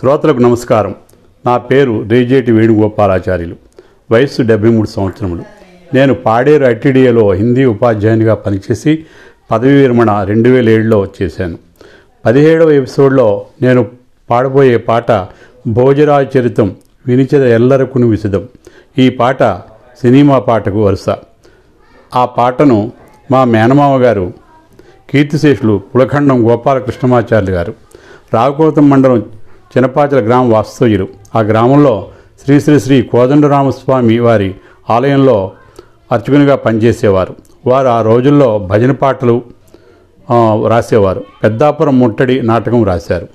శ్రోతలకు నమస్కారం. నా పేరు రేజేటి వేణుగోపాలాచార్యులు. వయస్సు డెబ్బై మూడు సంవత్సరములు. నేను పాడేరు ఐటీడీఏలో హిందీ ఉపాధ్యాయునిగా పనిచేసి పదవీ విరమణ రెండు వేల ఏడులో చేశాను. పదిహేడవ ఎపిసోడ్లో నేను పాడబోయే పాట భోజరాజ చరితం వినిచద ఎల్లరకును విసిదం. ఈ పాట సినిమా పాటకు వరుస. ఆ పాటను మా మేనమామ గారు కీర్తిశేషులు పులఖండం గోపాలకృష్ణమాచార్యులు గారు రావుకోతం మండలం చినపాచల గ్రామ వాస్తవ్యులు. ఆ గ్రామంలో శ్రీ శ్రీ శ్రీ కోదండరామస్వామి వారి ఆలయంలో అర్చకునిగా పనిచేసేవారు. వారు ఆ రోజుల్లో భజన పాటలు రాసేవారు. పెద్దాపురం ముట్టడి నాటకం రాశారు.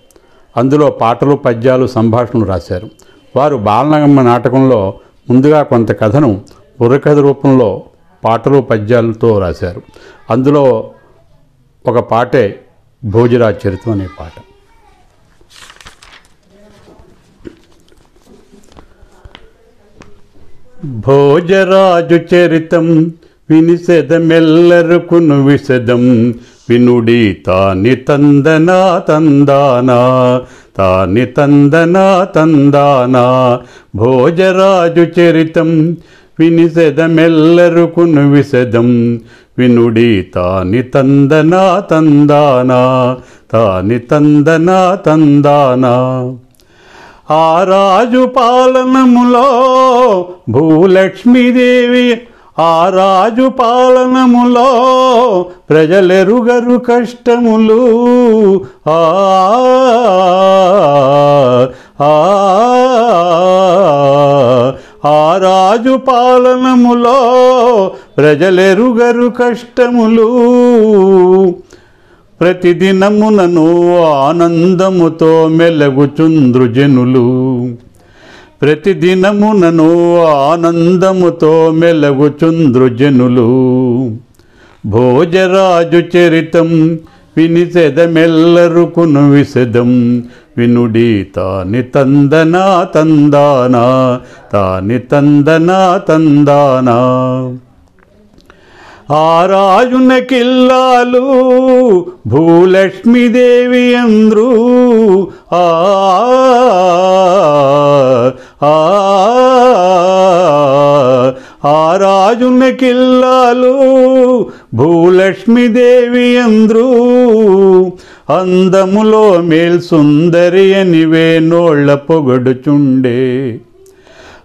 అందులో పాటలు పద్యాలు సంభాషణలు రాశారు. వారు బాలనగమ్మ నాటకంలో ముందుగా కొంత కథను బుర్రకథ రూపంలో పాటలు పద్యాలతో రాశారు. అందులో ఒక పాటే భోజరాజ్ చరిత్ర అనే పాట. భోజరాజు చరితం వినిసెదమెల్లరుకును విశదం. వినుడి తాని తందనా తందానా తాని తందనా తందానా. భోజరాజు చరితం వినిసెదమెల్లరుకును విశదం. వినుడి తాని తందనా తందానా తాని తందనా తందానా. ఆ రాజు పాలనములో భూలక్ష్మీదేవి ఆ రాజు పాలనములో ప్రజలెరుగరు కష్టములు. ఆ ఆ రాజు పాలనములో ప్రజలెరుగరు కష్టములు. ప్రతిదినమునను ఆనందముతో మెలగుచుంద్రు జనులు. ప్రతిదినమునను ఆనందముతో మెలగుచుంద్రు జనులు. భోజరాజు చరితం వినిసెదమెల్లరుకును విశదం. వినుడి తాని తందనా తందానా తాని తందనా తందానా. ఆ రాజున కిల్లాలు భూలక్ష్మీదేవి అంద్రు ఆ ఆ రాజున కిల్లాలు భూలక్ష్మీదేవి అంద్రు అందములో మేల్ సుందరి అనివే నోళ్ళ పొగడుచుండే.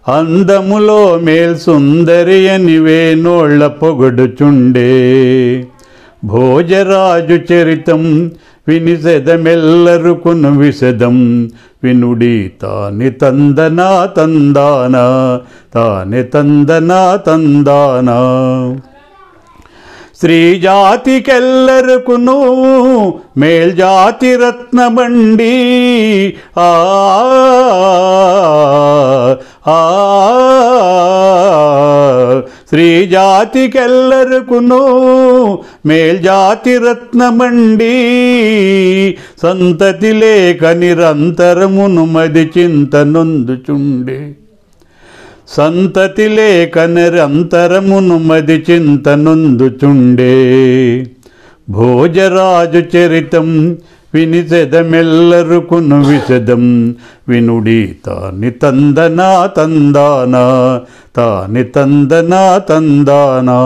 అందములో మేల్ సుందరి అనివే నోళ్ళ పొగడుచుండే. భోజరాజు చరితం వినిసెదమెల్లరుకును విసదం. వినుడి తాని తందనా తందానా తాని తందనా తందానా. స్త్రీజాతికెల్లరుకును మేల్జాతి రత్నమండి. ఆ ఆ స్త్రీ జాతికెల్లరుకును మేల్జాతి సంతతి లేక నిరంతరమును మది చింతనొందుచుండే సంతతి లేక నిరంతరమును మది చింతనొందుచుండే భోజరాజు చరితం వినిసెదమెల్లరుకును విశదం వినుడి తాని తందనా తందానా తాని తందనా తందానా